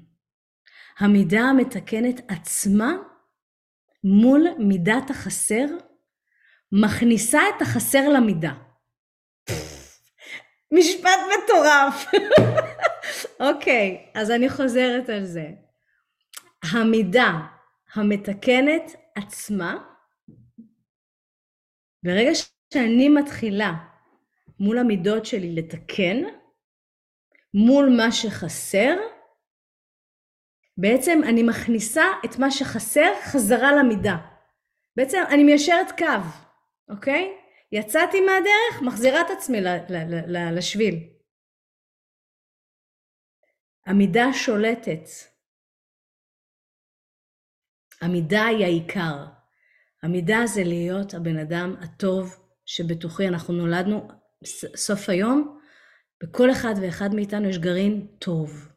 המידה המתקנת עצמה מול מידת החסר, מכניסה את החסר למידה. משפט מטורף. אוקיי, אז אני חוזרת על זה. המידה המתקנת עצמה, ברגע שאני מתחילה מול המידות שלי לתקן, מול מה שחסר, בעצם אני מכניסה את מה שחסר חזרה למידה. בעצם אני מיישרת קו, אוקיי? יצאתי מהדרך, מחזירה את עצמי לשביל. המידה שולטת. המידה היא העיקר. המידה זה להיות הבן אדם הטוב שבתוכי. אנחנו נולדנו סוף היום, בכל אחד ואחד מאיתנו יש גרעין טוב.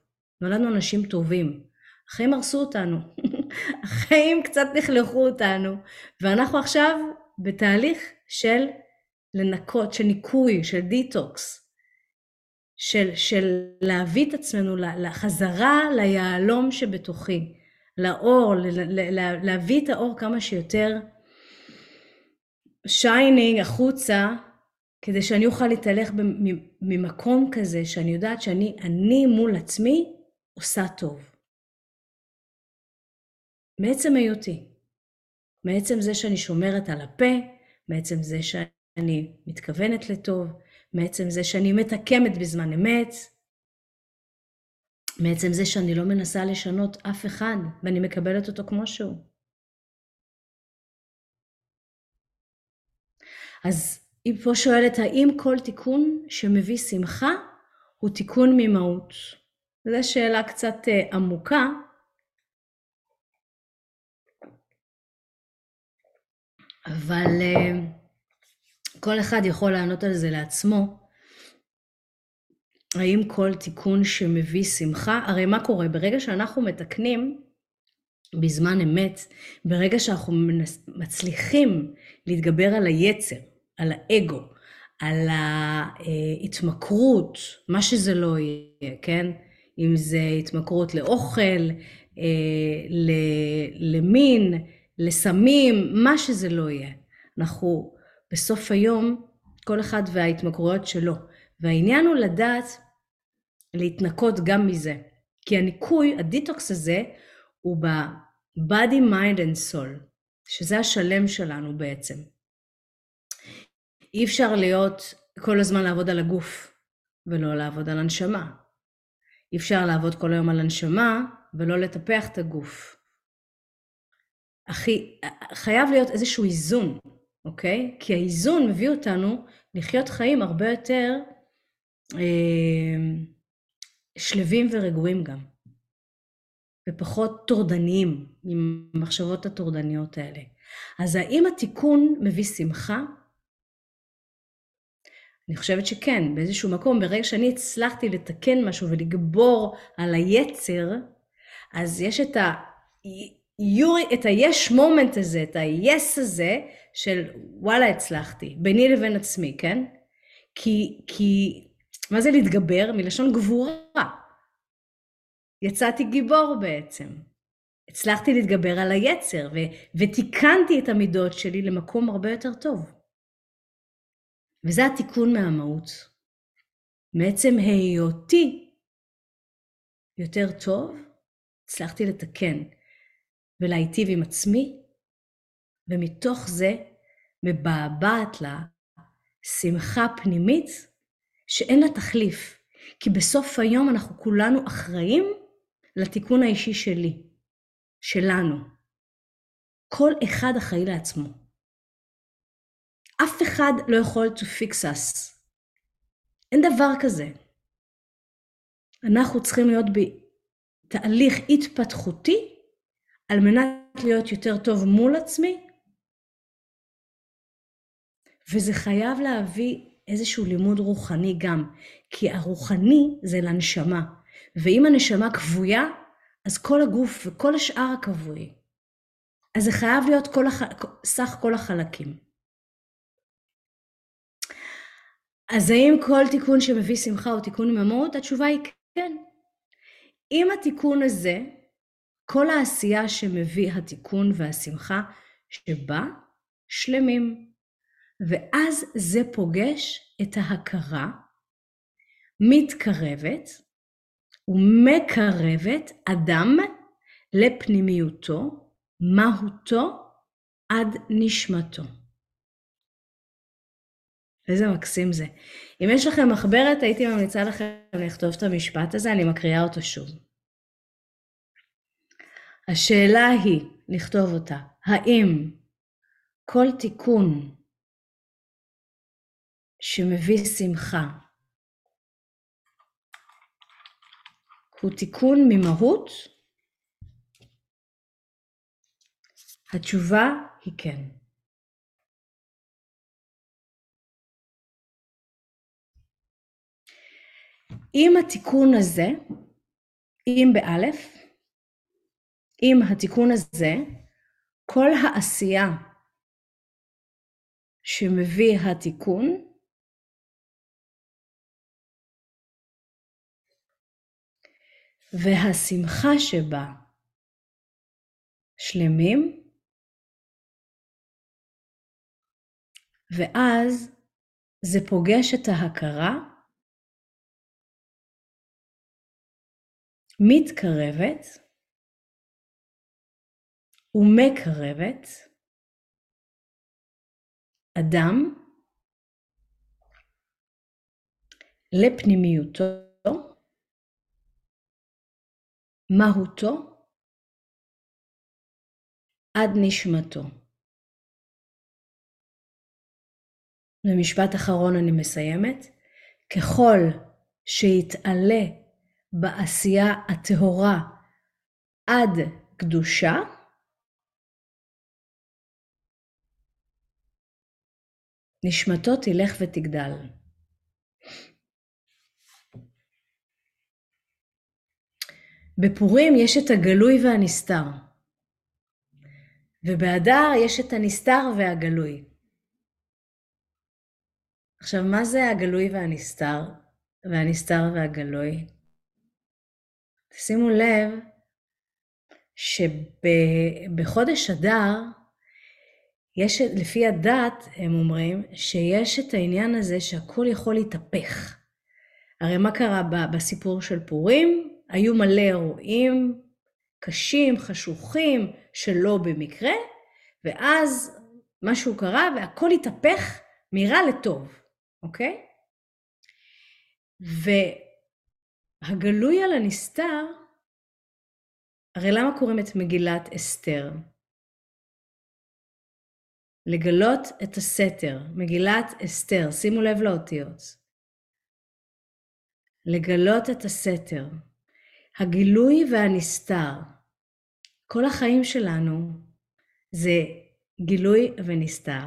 נולדנו אנשים טובים. החיים הרסו אותנו. החיים קצת נחלכו אותנו, ואנחנו עכשיו בתהליך של לנקות, של ניקוי, של דיטוקס, של, של להביא את עצמנו לחזרה ליהלום שבתוכי, לאור, להביא את האור כמה שיותר shining החוצה, כדי שאני אוכל להתהלך ממקום כזה, שאני יודעת שאני אני מול עצמי עושה טוב. מעצם היותי, מעצם זה שאני שומרת על הפה, מעצם זה שאני מתכוונת לטוב, מעצם זה שאני מתקמת בזמן אמת, מעצם זה שאני לא מנסה לשנות אף אחד ואני מקבלת אותו כמו שהוא. אז היא פה שואלת, האם כל תיקון שמביא שמחה הוא תיקון ממהות? זו שאלה קצת uh, עמוקה. אבל אה, כל אחד יכול לענות על זה לעצמו. האם כל תיקון שמביא שמחה, הרי מה קורה? ברגע שאנחנו מתקנים, בזמן אמת, ברגע שאנחנו מצליחים להתגבר על היצר, על האגו, על ההתמכרות, מה שזה לא יהיה, כן? אם זה התמכרות לאוכל, אה, למין, לסמים, מה שזה לא יהיה. אנחנו בסוף היום, כל אחד וההתמכרויות שלו. והעניין הוא לדעת להתנקות גם מזה. כי הניקוי, הדיטוקס הזה, הוא ב-body, mind and soul, שזה השלם שלנו בעצם. אי אפשר להיות כל הזמן לעבוד על הגוף ולא לעבוד על הנשמה. אי אפשר לעבוד כל היום על הנשמה ולא לטפח את הגוף. אחי, חייב להיות איזשהו איזון, אוקיי? כי האיזון מביא אותנו לחיות חיים הרבה יותר אה, שלווים ורגועים גם, ופחות טורדניים עם המחשבות הטורדניות האלה. אז האם התיקון מביא שמחה? אני חושבת שכן, באיזשהו מקום, ברגע שאני הצלחתי לתקן משהו ולגבור על היצר, אז יש את ה... את ה-יש מומנט הזה, את ה-yes הזה, של וואלה הצלחתי, ביני לבין עצמי, כן? כי, כי, מה זה להתגבר? מלשון גבורה. יצאתי גיבור בעצם. הצלחתי להתגבר על היצר, ו- ותיקנתי את המידות שלי למקום הרבה יותר טוב. וזה התיקון מהמהות. מעצם היותי יותר טוב, הצלחתי לתקן ולהיטיב עם עצמי, ומתוך זה מבעבעת לה שמחה פנימית שאין לה תחליף. כי בסוף היום אנחנו כולנו אחראים לתיקון האישי שלי, שלנו. כל אחד אחראי לעצמו. אף אחד לא יכול to fix us. אין דבר כזה. אנחנו צריכים להיות בתהליך התפתחותי על מנת להיות יותר טוב מול עצמי, וזה חייב להביא איזשהו לימוד רוחני גם, כי הרוחני זה לנשמה, ואם הנשמה כבויה, אז כל הגוף וכל השאר הכבוי. אז זה חייב להיות כל הח... סך כל החלקים. אז האם כל תיקון שמביא שמחה הוא תיקון עם המהות? התשובה היא כן. אם התיקון הזה, כל העשייה שמביא התיקון והשמחה שבה, שלמים. ואז זה פוגש את ההכרה, מתקרבת ומקרבת אדם לפנימיותו, מהותו עד נשמתו. איזה מקסים זה. אם יש לכם מחברת, הייתי ממליצה לכם לכתוב את המשפט הזה, אני מקריאה אותו שוב. השאלה היא, לכתוב אותה, האם כל תיקון שמביא שמחה הוא תיקון ממהות? התשובה היא כן. אם התיקון הזה, אם באלף, אם התיקון הזה, כל העשייה שמביא התיקון, והשמחה שבה שלמים, ואז זה פוגש את ההכרה, מתקרבת, ומקרבת אדם לפנימיותו, מהותו, עד נשמתו. במשפט אחרון אני מסיימת. ככל שיתעלה בעשייה הטהורה עד קדושה, נשמתו תלך ותגדל. בפורים יש את הגלוי והנסתר, ובאדר יש את הנסתר והגלוי. עכשיו, מה זה הגלוי והנסתר, והנסתר והגלוי? שימו לב שבחודש אדר, יש, לפי הדת, הם אומרים, שיש את העניין הזה שהכל יכול להתהפך. הרי מה קרה בסיפור של פורים? היו מלא אירועים קשים, חשוכים, שלא במקרה, ואז משהו קרה והכל התהפך מרע לטוב, אוקיי? והגלוי על הנסתר, הרי למה קוראים את מגילת אסתר? לגלות את הסתר, מגילת אסתר, שימו לב לאותיות. לגלות את הסתר. הגילוי והנסתר. כל החיים שלנו זה גילוי ונסתר.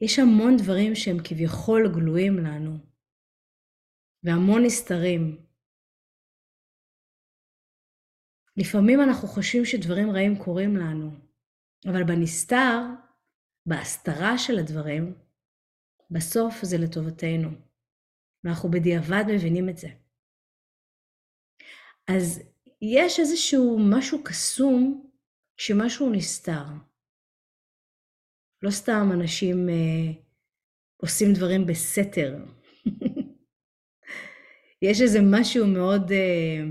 יש המון דברים שהם כביכול גלויים לנו, והמון נסתרים. לפעמים אנחנו חושבים שדברים רעים קורים לנו, אבל בנסתר, בהסתרה של הדברים, בסוף זה לטובתנו, ואנחנו בדיעבד מבינים את זה. אז יש איזשהו משהו קסום שמשהו נסתר. לא סתם אנשים אה, עושים דברים בסתר. יש איזה משהו מאוד, אה,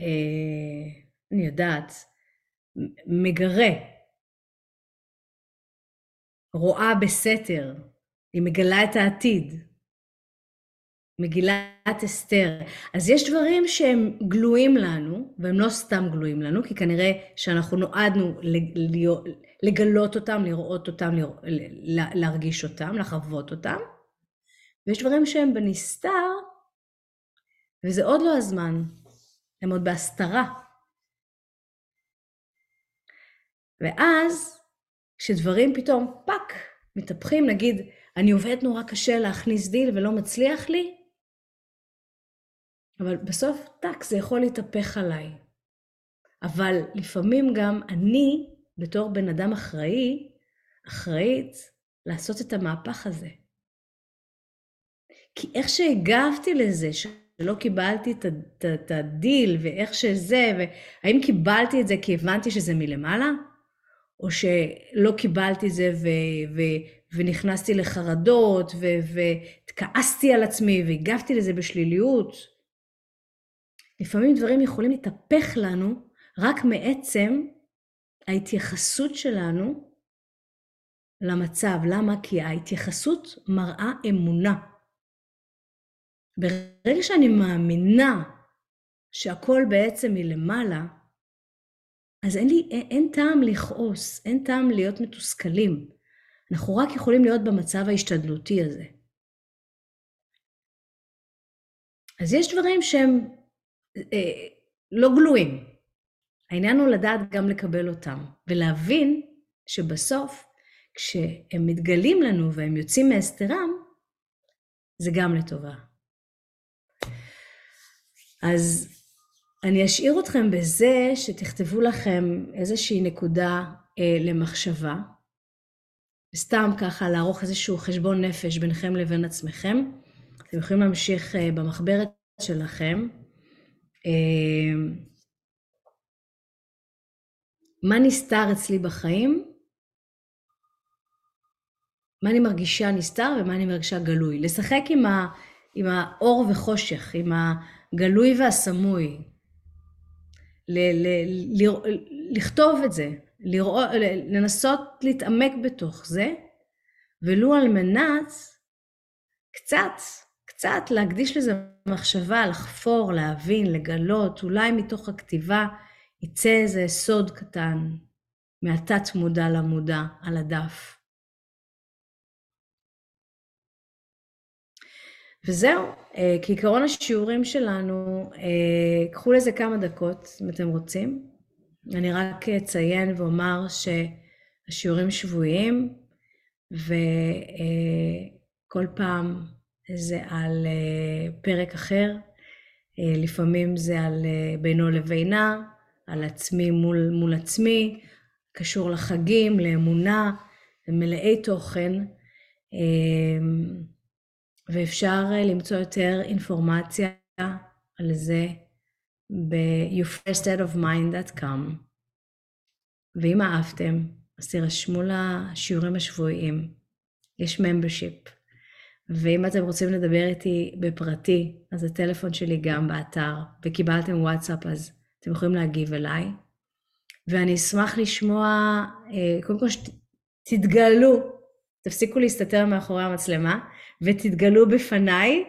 אה, אני יודעת, מגרה. רואה בסתר, היא מגלה את העתיד. מגילת אסתר. אז יש דברים שהם גלויים לנו, והם לא סתם גלויים לנו, כי כנראה שאנחנו נועדנו לגלות אותם, לראות אותם, להרגיש אותם, לחוות אותם. ויש דברים שהם בנסתר, וזה עוד לא הזמן, הם עוד בהסתרה. ואז, כשדברים פתאום פאק, מתהפכים, נגיד, אני עובד נורא קשה להכניס דיל ולא מצליח לי, אבל בסוף, טאק, זה יכול להתהפך עליי. אבל לפעמים גם אני, בתור בן אדם אחראי, אחראית לעשות את המהפך הזה. כי איך שהגבתי לזה, שלא קיבלתי את הדיל, ואיך שזה, והאם קיבלתי את זה כי הבנתי שזה מלמעלה, או שלא קיבלתי זה ו, ו, ונכנסתי לחרדות, ו, וכעסתי על עצמי, והגבתי לזה בשליליות, לפעמים דברים יכולים להתהפך לנו רק מעצם ההתייחסות שלנו למצב. למה? כי ההתייחסות מראה אמונה. ברגע שאני מאמינה שהכל בעצם מלמעלה, אז אין, לי, אין, אין טעם לכעוס, אין טעם להיות מתוסכלים. אנחנו רק יכולים להיות במצב ההשתדלותי הזה. אז יש דברים שהם אה, לא גלויים. העניין הוא לדעת גם לקבל אותם, ולהבין שבסוף, כשהם מתגלים לנו והם יוצאים מהסתרם, זה גם לטובה. אז אני אשאיר אתכם בזה שתכתבו לכם איזושהי נקודה אה, למחשבה, סתם ככה לערוך איזשהו חשבון נפש ביניכם לבין עצמכם. אתם יכולים להמשיך אה, במחברת שלכם. אמ, מה נסתר אצלי בחיים? מה אני מרגישה נסתר ומה אני מרגישה גלוי. לשחק עם, ה, עם האור וחושך, עם הגלוי והסמוי. ל, ל, ל, לכתוב את זה, לראות, לנסות להתעמק בתוך זה, ולו על מנת קצת קצת להקדיש לזה מחשבה, לחפור, להבין, לגלות, אולי מתוך הכתיבה יצא איזה סוד קטן מהתת מודע למודע על הדף. וזהו, אה, כעיקרון השיעורים שלנו, אה, קחו לזה כמה דקות אם אתם רוצים. אני רק אציין ואומר שהשיעורים שבועיים, וכל פעם זה על פרק אחר, לפעמים זה על בינו לבינה, על עצמי מול, מול עצמי, קשור לחגים, לאמונה, מלאי תוכן, ואפשר למצוא יותר אינפורמציה על זה ב-youfirststateofmind.com. ואם אהבתם, אז תירשמו לשיעורים השבועיים. יש membership. ואם אתם רוצים לדבר איתי בפרטי, אז הטלפון שלי גם באתר, וקיבלתם וואטסאפ, אז אתם יכולים להגיב אליי. ואני אשמח לשמוע, אה, קודם כל שתתגלו, תפסיקו להסתתר מאחורי המצלמה, ותתגלו בפניי,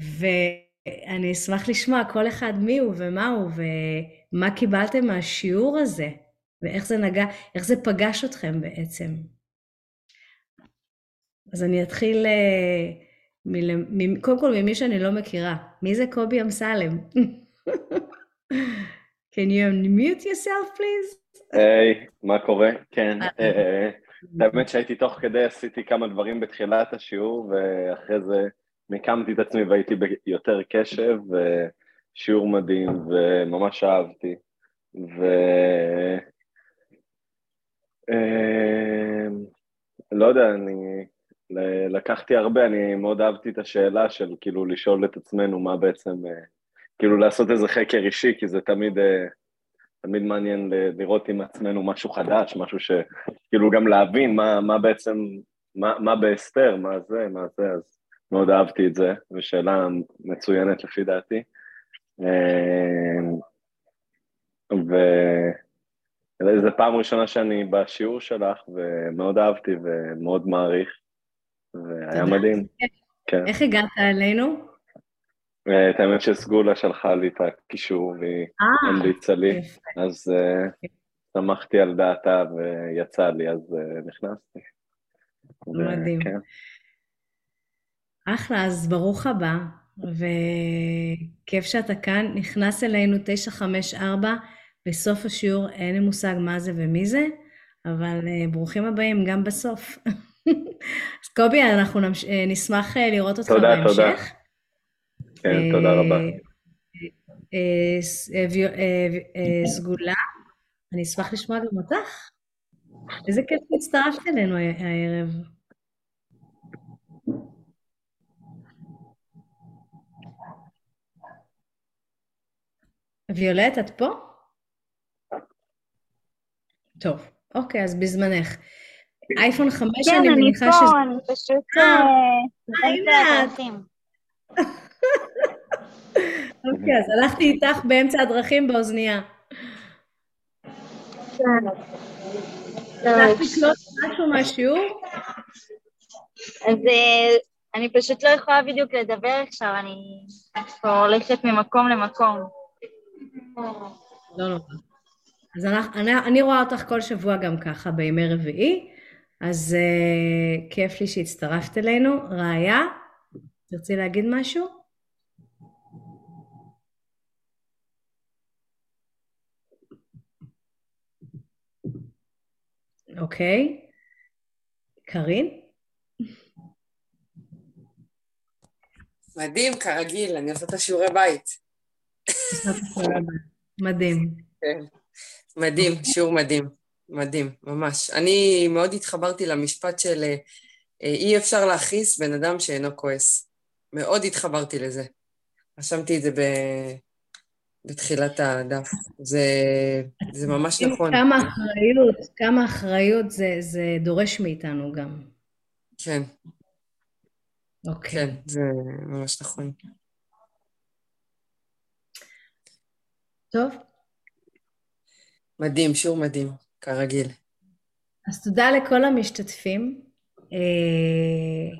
ואני אשמח לשמוע כל אחד מי הוא ומה הוא, ומה קיבלתם מהשיעור הזה, ואיך זה נגע, איך זה פגש אתכם בעצם. אז אני אתחיל אה, מ, קודם כל ממי שאני לא מכירה. מי זה קובי אמסלם? Can you unmute yourself please? היי, hey, מה קורה? כן. האמת שהייתי תוך כדי, עשיתי כמה דברים בתחילת השיעור, ואחרי זה מיקמתי את עצמי והייתי ביותר קשב, ושיעור מדהים, וממש אהבתי. ו... אה, לא יודע, אני לקחתי הרבה, אני מאוד אהבתי את השאלה של כאילו לשאול את עצמנו מה בעצם, אה, כאילו לעשות איזה חקר אישי, כי זה תמיד, אה, תמיד מעניין לראות עם עצמנו משהו חדש, משהו שכאילו גם להבין מה, מה בעצם, מה, מה בהסתר, מה זה, מה זה, אז מאוד אהבתי את זה, ושאלה מצוינת לפי דעתי. אה, וזו פעם ראשונה שאני בשיעור שלך, ומאוד אהבתי ומאוד מעריך. והיה מדהים. כן. איך הגעת אלינו? אה, את האמת שסגולה שלחה לי את הקישור והיא אה, המליצה לי, אז אה, שמחתי על דעתה ויצא לי, אז נכנסתי. מדהים. אחלה, אז ברוך הבא, וכיף שאתה כאן. נכנס אלינו 954, בסוף השיעור אין לי מושג מה זה ומי זה, אבל ברוכים הבאים גם בסוף. אז קובי, אנחנו נמש... אה, נשמח אה, לראות אותך תודה, בהמשך. תודה, תודה. כן, תודה רבה. אה, סגולה, אני אשמח לשמוע גם אותך. איזה כיף שהצטרפת אלינו הערב. ויולט, את פה? טוב, אוקיי, אז בזמנך. אייפון 5 כן, אני מניחה שזה... כן, אני פה, אני פשוט... אה, אוקיי, אז הלכתי איתך באמצע הדרכים באוזנייה. כן. הלכתי לקלוט משהו מהשיעור? אז אה, אני פשוט לא יכולה בדיוק לדבר עכשיו, אני פה הולכת ממקום למקום. לא נורא. אז אני, אני רואה אותך כל שבוע גם ככה בימי רביעי, אז uh, כיף לי שהצטרפת אלינו. ראיה, תרצי להגיד משהו? אוקיי. קארין? מדהים, כרגיל, אני עושה את השיעורי בית. מדהים. כן, מדהים, שיעור מדהים. מדהים, ממש. אני מאוד התחברתי למשפט של אה, אי אפשר להכעיס בן אדם שאינו כועס. מאוד התחברתי לזה. רשמתי את זה ב... בתחילת הדף. זה, זה ממש נכון. כמה אחריות, כמה אחריות זה, זה דורש מאיתנו גם. כן. אוקיי. כן, זה ממש נכון. טוב. מדהים, שיעור מדהים. כרגיל. אז תודה לכל המשתתפים. אה,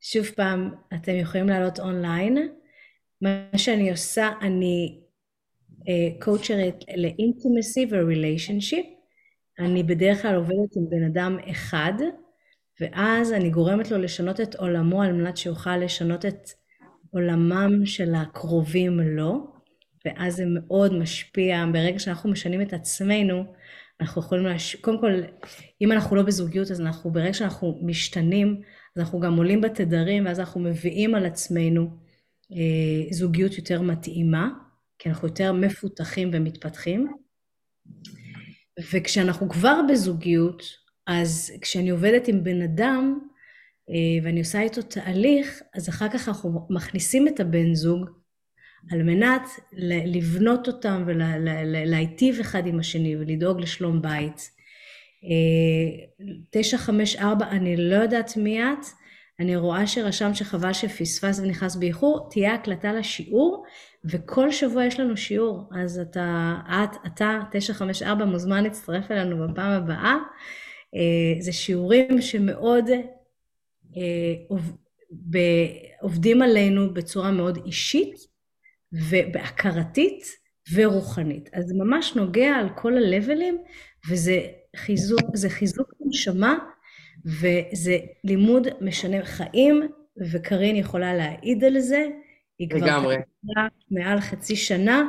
שוב פעם, אתם יכולים לעלות אונליין. מה שאני עושה, אני קואוצ'רית אה, לאינטימסי וריליישנשיפ. אני בדרך כלל עובדת עם בן אדם אחד, ואז אני גורמת לו לשנות את עולמו על מנת שיוכל לשנות את עולמם של הקרובים לו, ואז זה מאוד משפיע. ברגע שאנחנו משנים את עצמנו, אנחנו יכולים, לש... קודם כל, אם אנחנו לא בזוגיות, אז אנחנו, ברגע שאנחנו משתנים, אז אנחנו גם עולים בתדרים, ואז אנחנו מביאים על עצמנו זוגיות יותר מתאימה, כי אנחנו יותר מפותחים ומתפתחים. וכשאנחנו כבר בזוגיות, אז כשאני עובדת עם בן אדם, אה, ואני עושה איתו תהליך, אז אחר כך אנחנו מכניסים את הבן זוג על מנת לבנות אותם ולהיטיב אחד עם השני ולדאוג לשלום בית. 954, אה, אני לא יודעת מי את, אני רואה שרשם שחבל שפספס ונכנס באיחור, תהיה הקלטה לשיעור, וכל שבוע יש לנו שיעור, אז אתה, את, אתה, 954, מוזמן להצטרף אלינו בפעם הבאה. אה, זה שיעורים שמאוד אה, עובדים עלינו בצורה מאוד אישית ובהכרתית ורוחנית. אז זה ממש נוגע על כל הלבלים, וזה חיזוק, זה חיזוק נשמה, וזה לימוד משנה חיים, וקרין יכולה להעיד על זה. היא כבר מעל חצי שנה,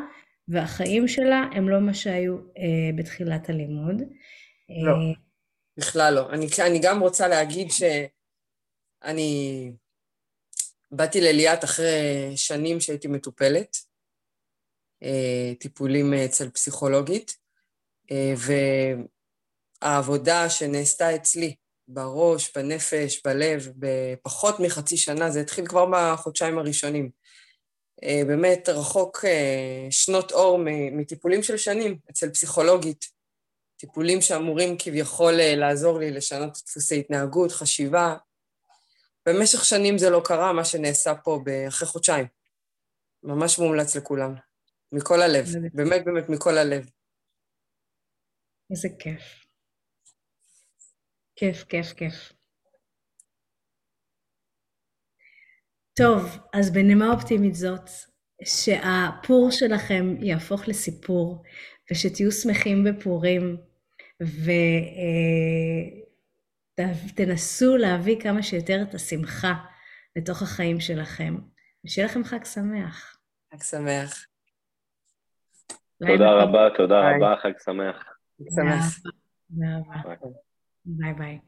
והחיים שלה הם לא מה שהיו אה, בתחילת הלימוד. לא, אה, בכלל לא. אני, אני גם רוצה להגיד שאני באתי לליאת אחרי שנים שהייתי מטופלת, אה, טיפולים אצל פסיכולוגית, אה, והעבודה שנעשתה אצלי בראש, בנפש, בלב, בפחות מחצי שנה, זה התחיל כבר בחודשיים הראשונים. אה, באמת רחוק שנות אור מטיפולים של שנים אצל פסיכולוגית. טיפולים שאמורים כביכול לעזור לי לשנות דפוסי התנהגות, חשיבה, במשך שנים זה לא קרה, מה שנעשה פה אחרי חודשיים. ממש מומלץ לכולם. מכל הלב, באמת באמת מכל הלב. איזה כיף. כיף, כיף, כיף. טוב, אז בנימה אופטימית זאת, שהפור שלכם יהפוך לסיפור, ושתהיו שמחים בפורים, ו... אה, להביא כמה שיותר את השמחה לתוך החיים שלכם, ושיהיה לכם חג שמח. חג שמח. תודה רבה, תודה רבה, חג שמח. חג שמח. Bye bye.